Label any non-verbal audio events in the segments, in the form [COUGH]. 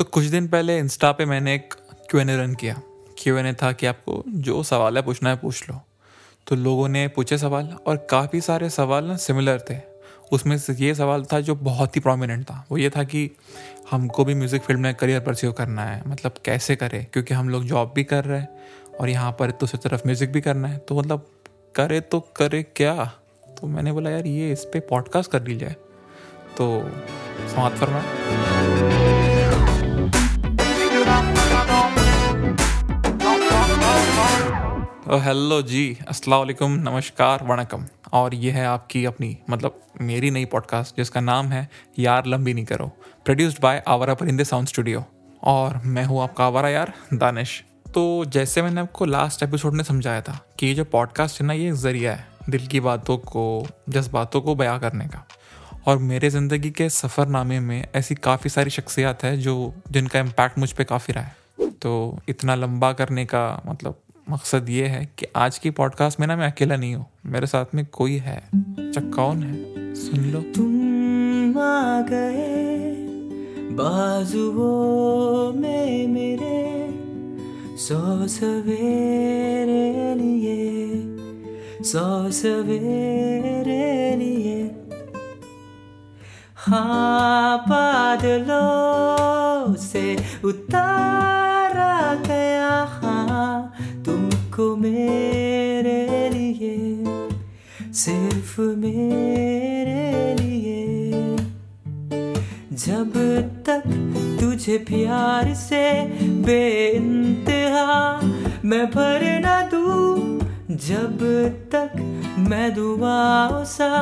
तो कुछ दिन पहले इंस्टा पे मैंने एक क्यू एन ए रन किया। क्यू एन ए था कि आपको जो सवाल है पूछना है पूछ लो। तो लोगों ने पूछे सवाल और काफ़ी सारे सवाल ना सिमिलर थे। उसमें से ये सवाल था जो बहुत ही प्रोमिनेंट था। वो ये था कि हमको भी म्यूज़िक फ़ील्ड में करियर परस्यू करना है। मतलब कैसे करें? क्योंकि हम लोग जॉब भी कर रहे हैं और यहाँ पर दूसरी तरफ़ म्यूज़िक भी करना है। तो मतलब करे तो करे क्या? तो मैंने बोला, यार ये इस पर पॉडकास्ट कर ली जाए तो समाप्त फरमाए हेलो जी अस्सलाम वालेकुम नमस्कार वणकम और ये है आपकी अपनी मतलब मेरी नई पॉडकास्ट जिसका नाम है यार लंबी नहीं करो। प्रोड्यूस्ड बाय आवारा परिंदे साउंड स्टूडियो और मैं हूँ आपका आवारा यार, दानिश। तो जैसे मैंने आपको लास्ट एपिसोड में समझाया था कि ये जो पॉडकास्ट है ना, ये एक ज़रिया है दिल की बातों को, जज्बातों को बयां करने का। और मेरे ज़िंदगी के सफ़रनामे में ऐसी काफ़ी सारी शख्सियात है जो, जिनका इम्पैक्ट मुझ पर काफ़ी रहा है। तो इतना लंबा करने का मतलब मकसद ये है कि आज की पॉडकास्ट में ना मैं अकेला नहीं हूँ, मेरे साथ में कोई है। अच्छा कौन है? सुन लो। तुम आ गए, बाजुओं में मेरे, सौ सवेरे लिए, सौ सवेरे लिए। हाँ बादलों से उतारा तुमको मेरे लिए, सिर्फ़ मेरे लिए। जब तक तुझे प्यार से बेइंतहा मैं भर ना दूँ, जब तक मैं दुआओं सा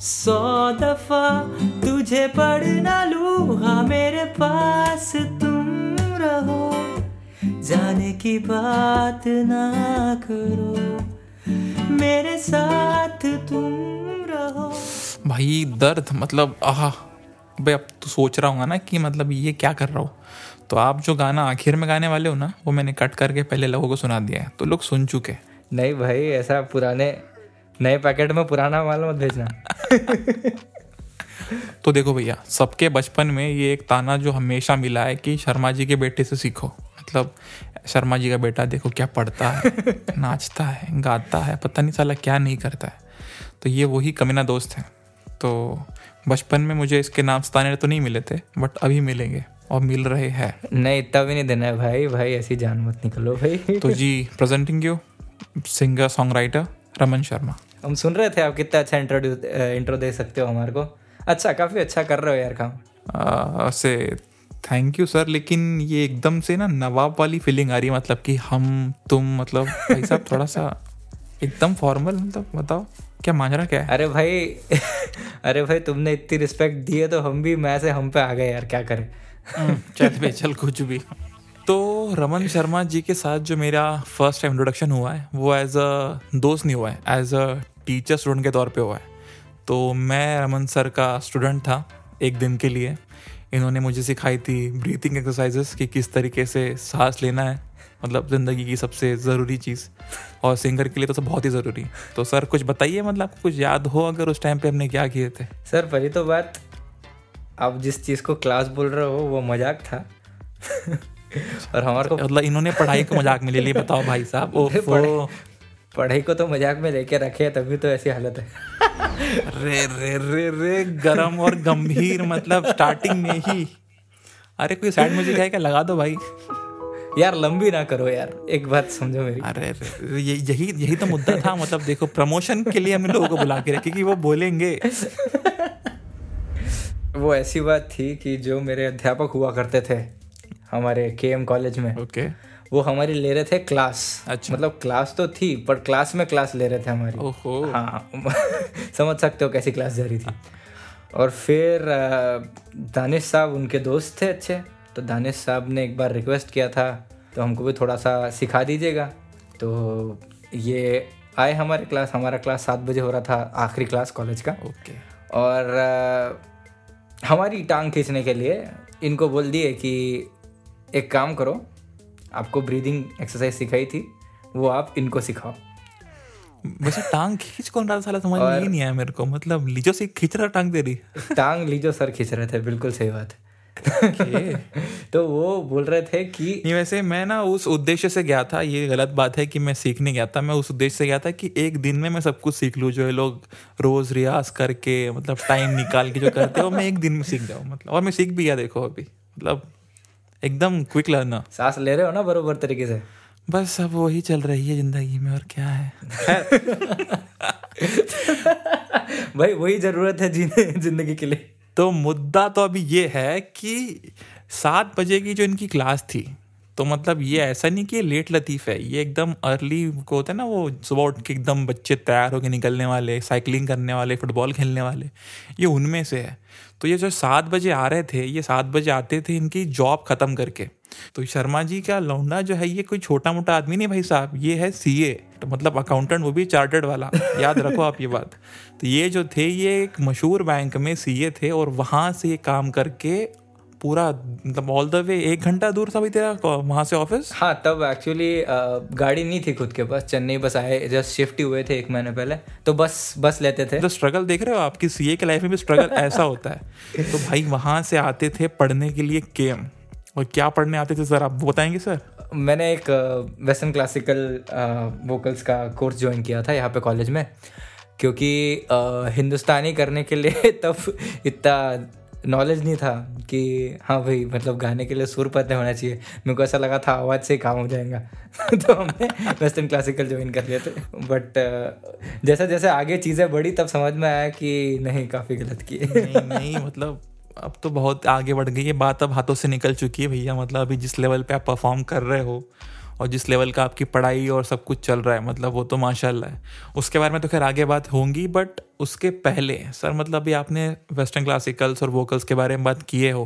सौ दफ़ा तुझे पढ़ ना लूँ हाँ मेरे पास तुम रहो। जाने की बात ना करो। मेरे साथ तुम रहो। भाई दर्द मतलब आह भाई अब तो सोच रहा हूँ ना कि मतलब ये क्या कर रहा हूँ। तो आप जो गाना आखिर में गाने वाले हो ना वो मैंने कट करके पहले लोगों को सुना दिया है। तो लोग सुन चुके नहीं भाई ऐसा पुराने नए पैकेट में पुराना माल मत भेजना। [LAUGHS] तो देखो भैया सबके बचपन में ये एक ताना जो हमेशा मिला है कि शर्मा जी के बेटे से सीखो। मतलब शर्मा जी का बेटा देखो क्या पढ़ता है [LAUGHS] नाचता है गाता है पता नहीं साला क्या नहीं करता है। तो ये वही कमीना दोस्त है। तो बचपन में मुझे इसके नाम सताने तो नहीं मिले थे बट अभी मिलेंगे और मिल रहे हैं। नहीं इतना भी नहीं देना है भाई भाई ऐसी जान मत निकलो भाई। तो जी presenting you singer songwriter Raman Sharma. हम सुन रहे थे आप कितना अच्छा इंट्रोड्यूस इंट्रो दे सकते हो हमारे को। अच्छा काफ़ी अच्छा कर रहे हो यार काम। से थैंक यू सर लेकिन ये एकदम से ना नवाब वाली फीलिंग आ रही है मतलब कि हम तुम मतलब भाई साहब थोड़ा सा एकदम फॉर्मल मतलब बताओ क्या माजरा क्या है? अरे भाई अरे भाई तुमने इतनी रिस्पेक्ट दी है तो हम भी मैं से हम पे आ गए यार क्या करें? चल बे चल कुछ भी। तो रमन शर्मा जी के साथ जो मेरा फ़र्स्ट टाइम इंट्रोडक्शन हुआ है वो एज अ दोस्त नहीं हुआ है एज अ टीचर स्टूडेंट के तौर पे हुआ है। तो मैं रमन सर का स्टूडेंट था एक दिन के लिए। इन्होंने मुझे सिखाई थी ब्रीथिंग एक्सरसाइजेस कि किस तरीके से सांस लेना है मतलब ज़िंदगी की सबसे ज़रूरी चीज़। और सिंगर के लिए तो सब बहुत ही ज़रूरी। तो सर कुछ बताइए मतलब आपको कुछ याद हो अगर उस टाइम पे हमने क्या किए थे? सर पहली तो बात। आप जिस चीज़ को क्लास बोल रहे हो वो मज़ाक था। और हमारे को मतलब इन्होंने पढ़ाई को मज़ाक में ले लिया बताओ भाई साहब। [LAUGHS] ओफो। पढ़ाई को तो मज़ाक में लेके रखे तभी तो ऐसी हालत है। रे रे रे रे गरम और गंभीर मतलब स्टार्टिंग में ही। अरे कोई साइड म्यूज़िक है क्या? लगा दो भाई। यार लंबी ना करो यार। एक बात समझो मेरी। अरे ये यही यही तो मुद्दा था। मतलब देखो प्रमोशन के लिए हमने लोगों को बुला के रखे कि वो बोलेंगे। वो ऐसी बात थी कि जो मेरे अध्यापक हुआ करते थे हमारे के एम कॉलेज में। Okay okay. वो हमारी ले रहे थे क्लास। अच्छा। मतलब क्लास तो थी पर क्लास में क्लास ले रहे थे हमारी। ओहो। हाँ [LAUGHS] समझ सकते हो कैसी क्लास जा रही थी। और फिर दानिश साहब उनके दोस्त थे अच्छे तो दानिश साहब ने एक बार रिक्वेस्ट किया था तो हमको भी थोड़ा सा सिखा दीजिएगा। तो ये आए हमारे क्लास हमारा क्लास सात बजे हो रहा था आखिरी क्लास कॉलेज का। ओके। और आ, हमारी टांग खींचने के लिए इनको बोल दिए कि एक काम करो आपको ब्रीदिंग एक्सरसाइज सिखाई थी वो आप इनको सिखाओ। वैसे टांग खींच कौन रहा साला? समझ में ही नहीं आया मेरे को। मतलब लीजो से खींच रहा टांग दे रही टांग लीजो सर खींच रहे थे बिल्कुल सही बात। है [LAUGHS] तो वो बोल रहे थे कि नहीं वैसे मैं ना उस उद्देश्य से गया था ये गलत बात है कि मैं सीखने गया था। मैं उस उद्देश्य से गया था कि एक दिन में मैं सब कुछ सीख लूँ जो ये लोग रोज रियाज करके मतलब टाइम निकाल के जो करते हो मैं एक दिन में सीख जाऊँ मतलब। और मैं सीख भी गया देखो अभी। मतलब एकदम क्विक लर्नर सांस ले रहे हो ना बरोबर तरीके से? बस अब वही चल रही है ज़िंदगी में और क्या है? भाई वही ज़रूरत है जीने ज़िंदगी के लिए। तो मुद्दा तो अभी ये है कि सात बजे की जो इनकी क्लास थी तो मतलब ये ऐसा नहीं कि लेट लतीफ़ है, ये एकदम अर्ली को होता है ना वो सुबह उठ के एकदम बच्चे तैयार होकर निकलने वाले साइकिलिंग करने वाले फुटबॉल खेलने वाले, ये उनमें से है। तो ये जो सात बजे आ रहे थे, ये सात बजे आते थे इनकी जॉब ख़त्म करके। तो शर्मा जी का लौंडा जो है, ये कोई छोटा मोटा आदमी नहीं भाई साहब, ये है सी तो मतलब अकाउंटेंट वो भी चार्टर्ड वाला, याद रखो आप ये बात। तो ये जो थे, ये एक मशहूर बैंक में सीए थे और वहाँ से काम करके पूरा मतलब ऑल द वे एक घंटा दूर था भाई तेरा वहाँ से ऑफ़िस हाँ तब एक्चुअली गाड़ी नहीं थी खुद के पास चेन्नई बस आए जस्ट शिफ्ट हुए थे एक महीने पहले तो बस बस लेते थे। तो स्ट्रगल देख रहे हो आपकी सीए के लाइफ में भी स्ट्रगल [LAUGHS] ऐसा होता है? तो भाई वहाँ से आते थे पढ़ने के लिए केम और क्या पढ़ने आते थे सर आप बताएँगे सर? मैंने एक वेस्टर्न क्लासिकल वोकल्स का कोर्स ज्वाइन किया था यहाँ पे कॉलेज में क्योंकि हिंदुस्तानी करने के लिए [LAUGHS] तब इतना नॉलेज नहीं था कि हाँ भाई मतलब गाने के लिए सुर पते होना चाहिए। मेरे को ऐसा लगा था, आवाज़ से काम हो जाएगा। [LAUGHS] तो हमने वेस्टर्न क्लासिकल ज्वाइन कर लिया थे। बट जैसे जैसे आगे चीज़ें बढ़ी, तब समझ में आया कि नहीं, काफ़ी गलत किए। नहीं नहीं मतलब अब तो बहुत आगे बढ़ गई है। बात अब हाथों से निकल चुकी है, भैया। मतलब अभी जिस लेवल पे आप परफॉर्म कर रहे हो और जिस लेवल का आपकी पढ़ाई और सब कुछ चल रहा है मतलब वो तो माशाल्लाह है। उसके बारे में तो खैर आगे बात होंगी बट उसके पहले सर मतलब अभी आपने वेस्टर्न क्लासिकल्स और वोकल्स के बारे में बात किए हो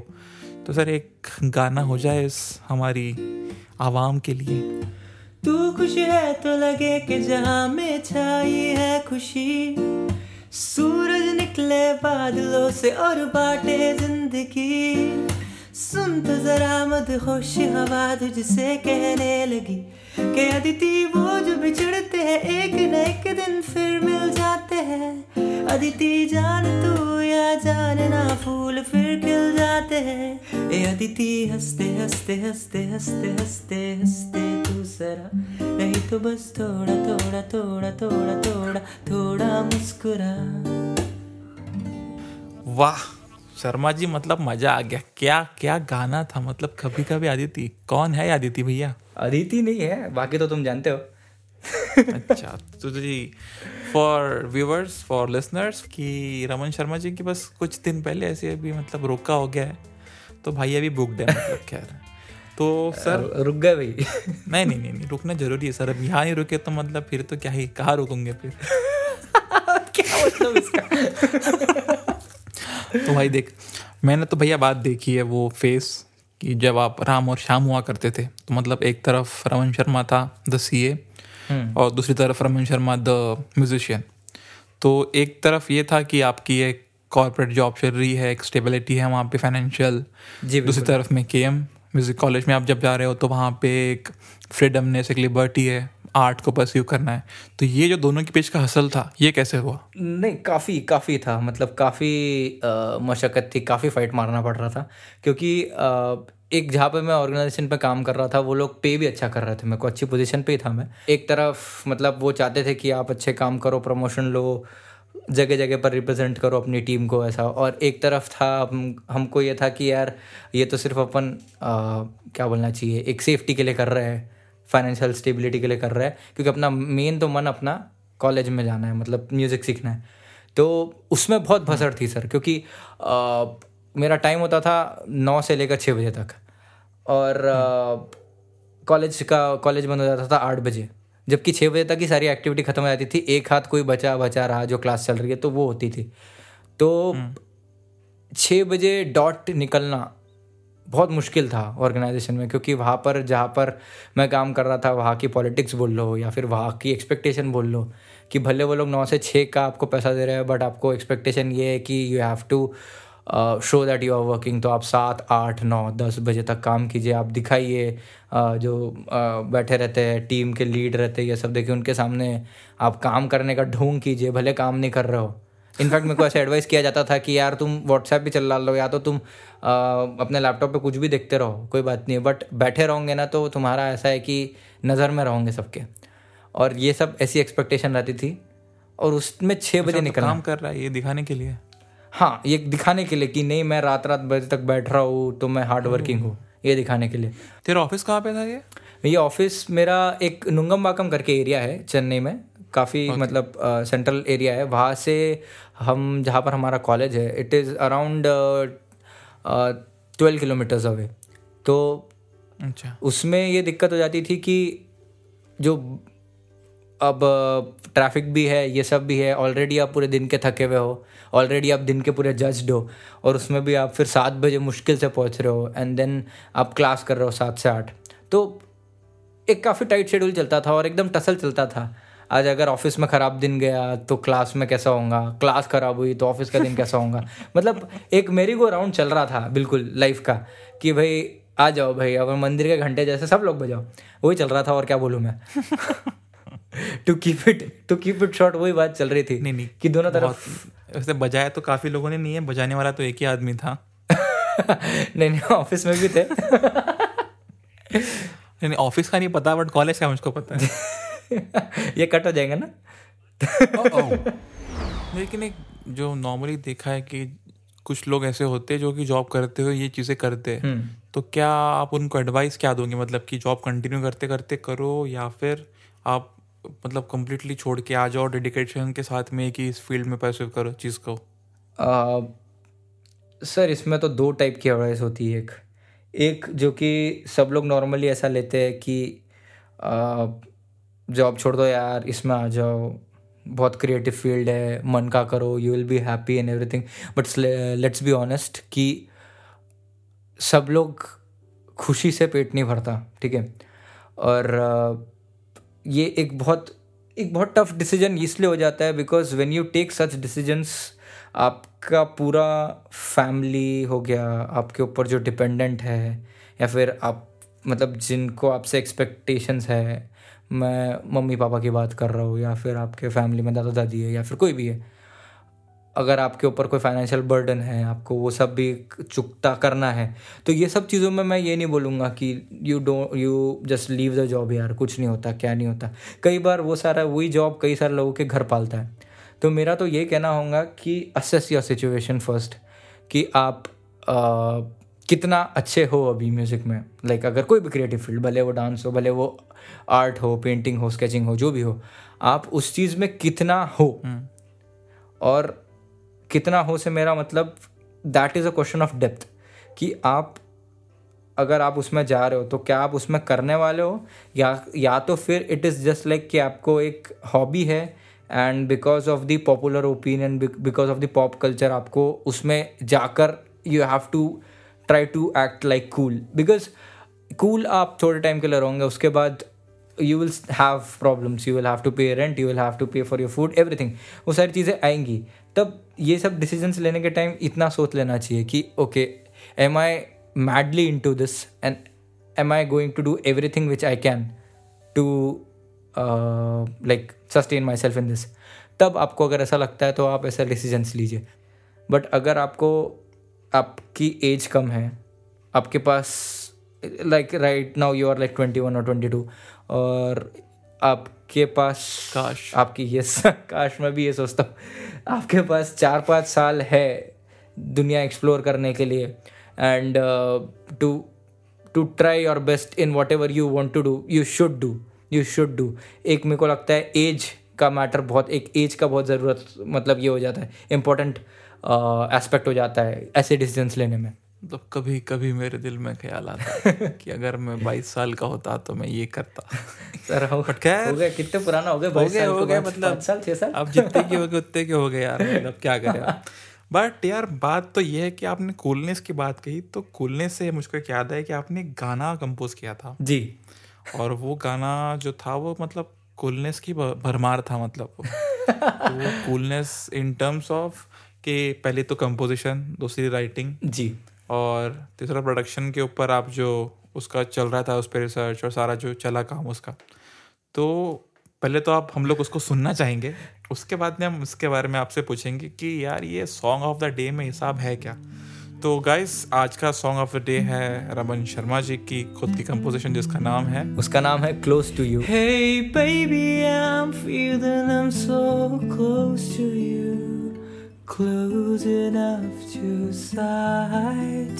तो सर एक गाना हो जाए इस हमारी आवाम के लिए। तू खुश है तो लगे कि जहाँ में छाई है खुशी। सूरज निकले बादलों से और बाटे ज़िंदगी। सुन तो जरा मत होश हवा तुझसे कहने लगी के अदिति वो जो बिछड़ते हैं, एक न एक दिन फिर मिल जाते हैं। अदिति जान तू या जान ना फूल फिर खिल जाते हैं। ए अदिति, हँसते हँसते हँसते हँसते हँसते हँसते तू जरा। नहीं तो बस थोड़ा थोड़ा थोड़ा थोड़ा थोड़ा थोड़ा मुस्कुरा। वाह! शर्मा जी मतलब मज़ा आ गया। क्या क्या गाना था? मतलब कभी कभी आदिति कौन है आदिति भैया? आदिति नहीं है बाकी तो तुम जानते हो। अच्छा तो जी फॉर व्यूअर्स फॉर लिसनर्स कि रमन शर्मा जी की बस कुछ दिन पहले ऐसे अभी मतलब रोका हो गया है तो भाई अभी बुक है मतलब खैर। तो सर रुक गए भाई। नहीं नहीं नहीं नहीं रुकना ज़रूरी है सर। अब यहाँ नहीं रुके तो मतलब फिर तो क्या ही कहाँ रुकेंगे फिर? [LAUGHS] क्या मतलब इसका? तो भाई देख मैंने तो भैया बात देखी है वो फेस कि जब आप राम और श्याम हुआ करते थे तो मतलब एक तरफ़ रमन शर्मा था द सी ए और दूसरी तरफ़ रमन शर्मा द म्यूजिशियन तो एक तरफ़ ये था कि आपकी एक कॉरपोरेट जॉब चल रही है एक स्टेबिलिटी है वहाँ पे फाइनेंशियल दूसरी तरफ़ में के एम म्यूज़िक कॉलेज में आप जब जा रहे हो तो वहाँ पे एक फ्रीडमनेस एक लिबर्टी है। आर्ट को परस्यू करना है। तो ये जो दोनों के बीच का हसल था ये कैसे हुआ? नहीं काफ़ी काफ़ी था। मतलब काफ़ी मशक्क़त थी काफ़ी फाइट मारना पड़ रहा था। क्योंकि आ, एक जहाँ पे मैं ऑर्गेनाइजेशन पे काम कर रहा था वो लोग पे भी अच्छा कर रहे थे मेरे को अच्छी पोजीशन पे ही था मैं। एक तरफ़ मतलब वो चाहते थे कि आप अच्छे काम करो प्रमोशन लो जगह जगह पर रिप्रेजेंट करो अपनी टीम को ऐसा। और एक तरफ़ था हम हमको ये था कि यार ये तो सिर्फ़ अपन आ, क्या बोलना चाहिए एक सेफ्टी के लिए कर रहे हैं। फाइनेंशियल स्टेबिलिटी के लिए कर रहा है क्योंकि अपना मेन तो मन अपना कॉलेज में जाना है मतलब म्यूज़िक सीखना है। तो उसमें बहुत भसड़ थी सर क्योंकि आ, मेरा टाइम होता था नौ से लेकर छः बजे तक और कॉलेज का कॉलेज बंद हो जाता था आठ बजे जबकि छः बजे तक ही सारी एक्टिविटी ख़त्म हो जाती थी। एक हाथ कोई बचा बचा रहा जो क्लास चल रही है तो वो होती थी। तो हम्म। छः बजे डॉट निकलना बहुत मुश्किल था ऑर्गेनाइजेशन में क्योंकि वहाँ पर जहाँ पर मैं काम कर रहा था वहाँ की पॉलिटिक्स बोल लो या फिर वहाँ की एक्सपेक्टेशन बोल लो कि भले वो लोग नौ से छः का आपको पैसा दे रहे हैं बट आपको एक्सपेक्टेशन ये है कि you have to show that you are working तो आप सात आठ नौ दस बजे तक काम कीजिए। आप दिखाइए uh, जो uh, बैठे रहते हैं टीम के लीड रहते हैं ये सब देखिए उनके सामने आप काम करने का ढोंग कीजिए भले काम नहीं कर रहे हो। इनफैक्ट मेरे को ऐसे एडवाइस किया जाता था कि यार तुम व्हाट्सएप भी चला लो या तो तुम आ, अपने लैपटॉप पे कुछ भी देखते रहो कोई बात नहीं। बट बैठे रहोगे ना तो तुम्हारा ऐसा है कि नज़र में रहोगे सबके। और ये सब ऐसी एक्सपेक्टेशन रहती थी। और उसमें छः बजे निकल काम कर रहा है ये दिखाने के लिए? हाँ ये दिखाने के लिए कि नहीं मैं रात रात बजे तक बैठ रहा हूँ तो मैं हार्ड वर्किंग हूँ। ये दिखाने के लिए। तेरा ऑफ़िस कहाँ पे था ये? ये ऑफ़िस मेरा एक नुंगम नुंगमबाकम करके एरिया है चेन्नई में। काफ़ी मतलब सेंट्रल एरिया है। वहाँ से हम जहाँ पर हमारा कॉलेज है it is around twelve kilometres away तो अच्छा। उसमें ये दिक्कत हो जाती थी कि जो अब ट्रैफ़िक भी है ये सब भी है ऑलरेडी आप पूरे दिन के थके हुए हो ऑलरेडी आप दिन के पूरे जज्ड हो और उसमें भी आप फिर सात बजे मुश्किल से पहुँच रहे हो एंड देन आप क्लास कर रहे हो सात से आठ। तो एक काफ़ी टाइट शेड्यूल चलता था और एकदम टसल चलता था। आज अगर ऑफ़िस में ख़राब दिन गया तो क्लास में कैसा होगा क्लास ख़राब हुई तो ऑफ़िस का दिन कैसा होगा [LAUGHS] मतलब एक मेरी को राउंड चल रहा था बिल्कुल लाइफ का कि भाई आ जाओ भाई अब मंदिर के घंटे जैसे सब लोग बजाओ। वही चल रहा था और क्या बोलूँ मैं? To keep it to keep it short वही बात चल रही थी नहीं नहीं कि दोनों तरफ़ वैसे बजाया तो काफ़ी लोगों ने नहीं है बजाने वाला तो एक ही आदमी था। [LAUGHS] नहीं नहीं ऑफ़िस में भी थे। [LAUGHS] नहीं ऑफ़िस का नहीं पता बट कॉलेज का मुझको पता है। ये कट हो जाएगा ना? लेकिन एक जो नॉर्मली देखा है कि कुछ लोग ऐसे होते हैं जो कि जॉब करते हुए ये चीज़ें करते हैं। हम्म। तो क्या आप उनको एडवाइस क्या दोगे? मतलब कि जॉब कंटिन्यू करते करते करो या फिर आप मतलब कम्प्लीटली छोड़ के आ जाओ डेडिकेशन के साथ में कि इस फ़ील्ड में पैसे करो चीज़ को? आ, सर इसमें तो दो टाइप की एडवाइस होती है एक। एक जो कि सब लोग नॉर्मली ऐसा लेते हैं कि जॉब छोड़ दो यार, इसमें आ जाओ। बहुत क्रिएटिव फ़ील्ड है, मन का करो you will be happy and everything but let's be honest कि सब लोग खुशी से पेट नहीं भरता, ठीक है? और ये एक बहुत एक बहुत टफ डिसीज़न इसलिए हो जाता है because when you take such decisions आपका पूरा फैमिली हो गया, आपके ऊपर जो डिपेंडेंट है, या फिर आप मतलब जिनको आपसे एक्सपेक्टेशंस है मैं मम्मी पापा की बात कर रहा हूँ या फिर आपके फैमिली में दादा दादी है या फिर कोई भी है। अगर आपके ऊपर कोई फाइनेंशियल बर्डन है आपको वो सब भी चुकता करना है तो ये सब चीज़ों में मैं ये नहीं बोलूँगा कि you don't you just leave the job यार कुछ नहीं होता क्या नहीं होता। कई बार वो सारा वही जॉब कई सारे लोगों के घर पालता है। तो मेरा तो ये कहना होगा कि असेस योर सिचुएशन फ़र्स्ट कि आप आ, कितना अच्छे हो अभी म्यूज़िक में। लाइक like, अगर कोई भी क्रिएटिव फ़ील्ड भले वो डांस हो भले वो आर्ट हो, पेंटिंग हो, स्केचिंग हो, जो भी हो, आप उस चीज़ में कितना हो और कितना हो से मेरा मतलब that is a question of depth कि आप, अगर आप उसमें जा रहे हो तो क्या आप उसमें करने वाले हो? या या तो फिर इट इज़ जस्ट लाइक कि आपको एक हॉबी है and because of the popular opinion because of the pop culture आपको उसमें जाकर you have to try to act like cool because cool आप थोड़े टाइम के लिए रहोगे, उसके बाद you will have problems you will have to pay rent you will have to pay for your food everything वो सारी चीज़ें आएँगी। तब ये सब डिसीजंस लेने के टाइम इतना सोच लेना चाहिए कि okay am I madly into this and am I going to do everything which I can to like sustain myself in this तब आपको अगर ऐसा लगता है तो आप ऐसा डिसीजंस लीजिए। बट अगर आपको, आपकी एज कम है, आपके पास like right now you are like twenty one और ट्वेंटी टू और आपके पास काश। आपकी ये काश मैं भी ये सोचता हूँ। आपके पास चार पाँच साल है दुनिया एक्सप्लोर करने के लिए and to to try your best in whatever you want to do you should do you should do एक मेरे को लगता है एज का मैटर बहुत एक एज का बहुत ज़रूरत मतलब ये हो जाता है इम्पोर्टेंट एस्पेक्ट uh, हो जाता है ऐसे डिसीजंस लेने में। मतलब कभी कभी मेरे दिल में ख्याल आता है [LAUGHS] कि अगर मैं 22 साल का होता तो मैं ये करता। सर हो खैर हो गए कितने पुराना हो गए हो गए हो गए मतलब साल छः साल? अब जितने की हो गए उतने के हो गए यार मतलब क्या करें बट [LAUGHS] यार बात तो ये है कि आपने कूलनेस की बात कही तो कूलनेस से मुझको याद है कि आपने गाना कंपोज किया था। जी। और वो गाना जो था वो मतलब कूलनेस की भरमार था मतलब। [LAUGHS] तो वो कूलनेस इन टर्म्स ऑफ़ कि पहले तो कंपोजिशन दूसरी राइटिंग जी। और तीसरा प्रोडक्शन के ऊपर आप जो उसका चल रहा था उस पर रिसर्च और सारा जो चला काम उसका। तो पहले तो आप हम लोग उसको सुनना चाहेंगे। उसके बाद में हम उसके बारे में आपसे पूछेंगे कि यार ये सॉन्ग ऑफ़ द डे में हिसाब है क्या? तो गाइस आज का सॉन्ग ऑफ़ द डे है रमन शर्मा जी की खुद की कंपोजिशन जिसका नाम है। उसका नाम है close to you Hey baby I'm feeling I'm so close to you Close enough to sight.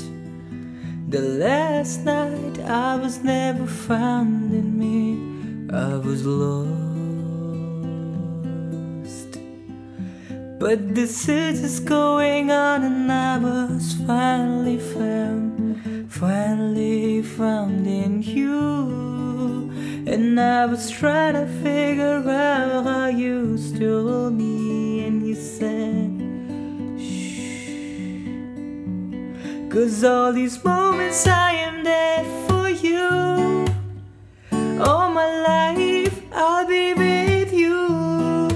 The last night I was never found in me. I was lost. But this is going on, and I was finally found, finally found in you. And I was trying to figure out how you stole me, and you said, Cause all these moments I am there for you. All my life I'll be with you.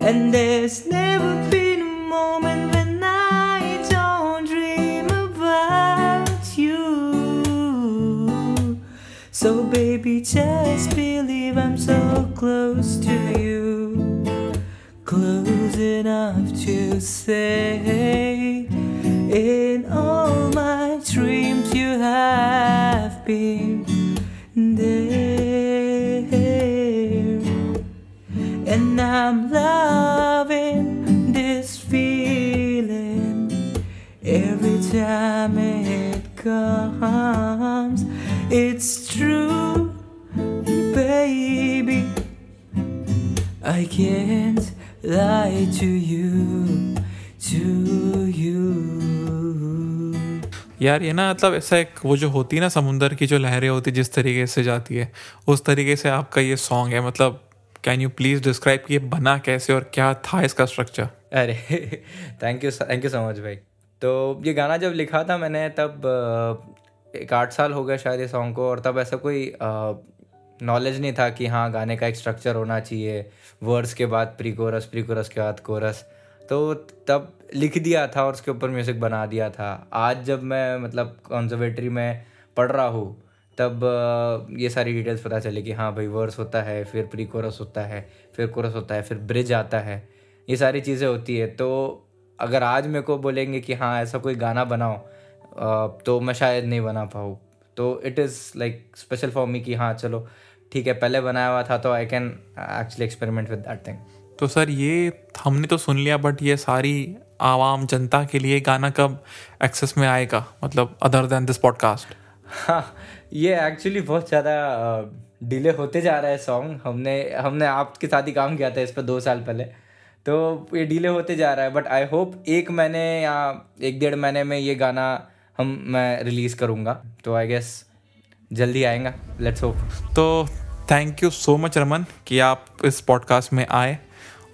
And there's never been a moment when I don't dream about you. So, baby, just believe I'm so close to you. Close enough to say, time it comes. It's true, baby. I can't lie to you, to you. यार ये ना मतलब ऐसा एक वो जो होती है ना समुंदर की जो लहरें होती जिस तरीके से जाती है उस तरीके से आपका ये सॉन्ग है मतलब कैन यू प्लीज़ डिस्क्राइब कि ये बना कैसे और क्या था इसका स्ट्रक्चर अरे thank you thank you so much भाई तो ये गाना जब लिखा था मैंने, तब एक आठ साल हो गया शायद ये सॉन्ग को, और तब ऐसा कोई नॉलेज नहीं था कि हाँ गाने का एक स्ट्रक्चर होना चाहिए। वर्ड्स के बाद प्री कोरस प्री कोरस के बाद कोरस तो तब लिख दिया था और उसके ऊपर म्यूज़िक बना दिया था। आज जब मैं मतलब कॉन्जर्वेटरी में पढ़ रहा हूँ, तब ये सारी डिटेल्स पता चली कि हाँ भाई वर्स होता है, फिर प्री कोरस होता है, फिर कोरस होता है, फिर ब्रिज आता है। ये सारी चीज़ें होती है। तो अगर आज मेरे को बोलेंगे कि हाँ ऐसा कोई गाना बनाओ तो मैं शायद नहीं बना पाऊँ। तो it is like special for me कि हाँ चलो ठीक है पहले बनाया हुआ था तो I can actually experiment with that thing तो सर ये हमने तो सुन लिया बट ये सारी आवाम जनता के लिए गाना कब एक्सेस में आएगा? मतलब अदर देन दिस पॉडकास्ट हाँ ये एक्चुअली बहुत ज़्यादा डिले होते जा रहा है सॉन्ग हमने हमने आपके साथ ही काम किया था इस पर दो साल पहले। तो ये डिले होते जा रहा है बट आई होप एक महीने या एक डेढ़ महीने में ये गाना हम मैं रिलीज़ करूँगा। तो आई गेस जल्दी आएगा। लेट्स होप तो thank you so much Raman कि आप इस पॉडकास्ट में आए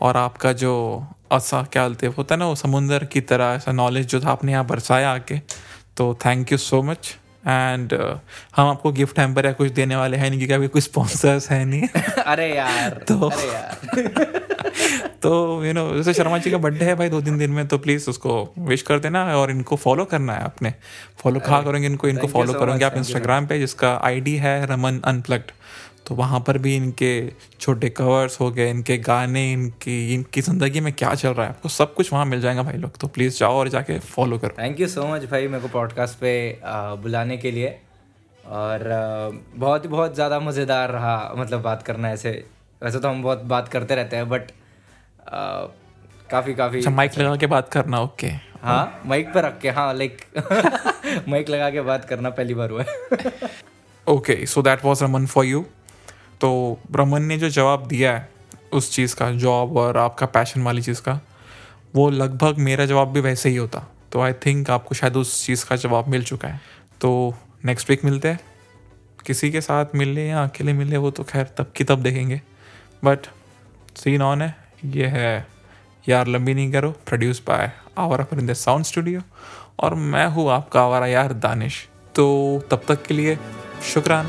और आपका जो ऐसा क्या बोलते होता है ना वो समुंदर की तरह ऐसा नॉलेज जो था आपने यहाँ बरसाया आके। तो thank you so much and हम आपको गिफ्ट हैम्पर या कुछ देने वाले हैं नहीं क्योंकि अभी कोई स्पॉन्सर्स है नहीं। [LAUGHS] अरे यार [LAUGHS] तो- अरे यार। [LAUGHS] तो यू नो जैसे शर्मा जी का बर्थडे है भाई दो तीन दिन में तो प्लीज़ उसको विश कर देना और इनको फॉलो करना है आपने। फॉलो कहा करेंगे इनको इनको फॉलो so करेंगे आप इंस्टाग्राम पे जिसका आईडी है रमन अनप्लग्ड तो वहाँ पर भी इनके छोटे कवर्स हो गए इनके गाने इनकी इनकी ज़िंदगी में क्या चल रहा है आपको सब कुछ वहाँ मिल जाएगा भाई लोग। तो प्लीज़ जाओ और जाके फॉलो करो। थैंक यू सो मच भाई मेरे को पॉडकास्ट पे बुलाने के लिए। और बहुत ही बहुत ज़्यादा मज़ेदार रहा मतलब बात करना ऐसे। वैसे तो हम बहुत बात करते रहते हैं बट काफ़ी काफ़ी अच्छा माइक लगा के बात करना ओके हाँ माइक पर रख के हाँ लाइक माइक [LAUGHS] लगा के बात करना पहली बार हुआ है। Okay so that was Raman for you तो रमन ने जो जवाब दिया है उस चीज़ का जॉब और आपका पैशन वाली चीज़ का वो लगभग मेरा जवाब भी वैसे ही होता। तो आई थिंक आपको शायद उस चीज़ का जवाब मिल चुका है। तो नेक्स्ट वीक मिलते हैं। किसी के साथ मिले या अकेले मिले वो तो खैर तब की तब देखेंगे। बट सीन ऑन है। ये है यार लंबी नहीं करो प्रोड्यूस बाय आवारा परिंदे साउंड स्टूडियो और मैं हूँ आपका आवारा यार दानिश। तो तब तक के लिए शुक्रान।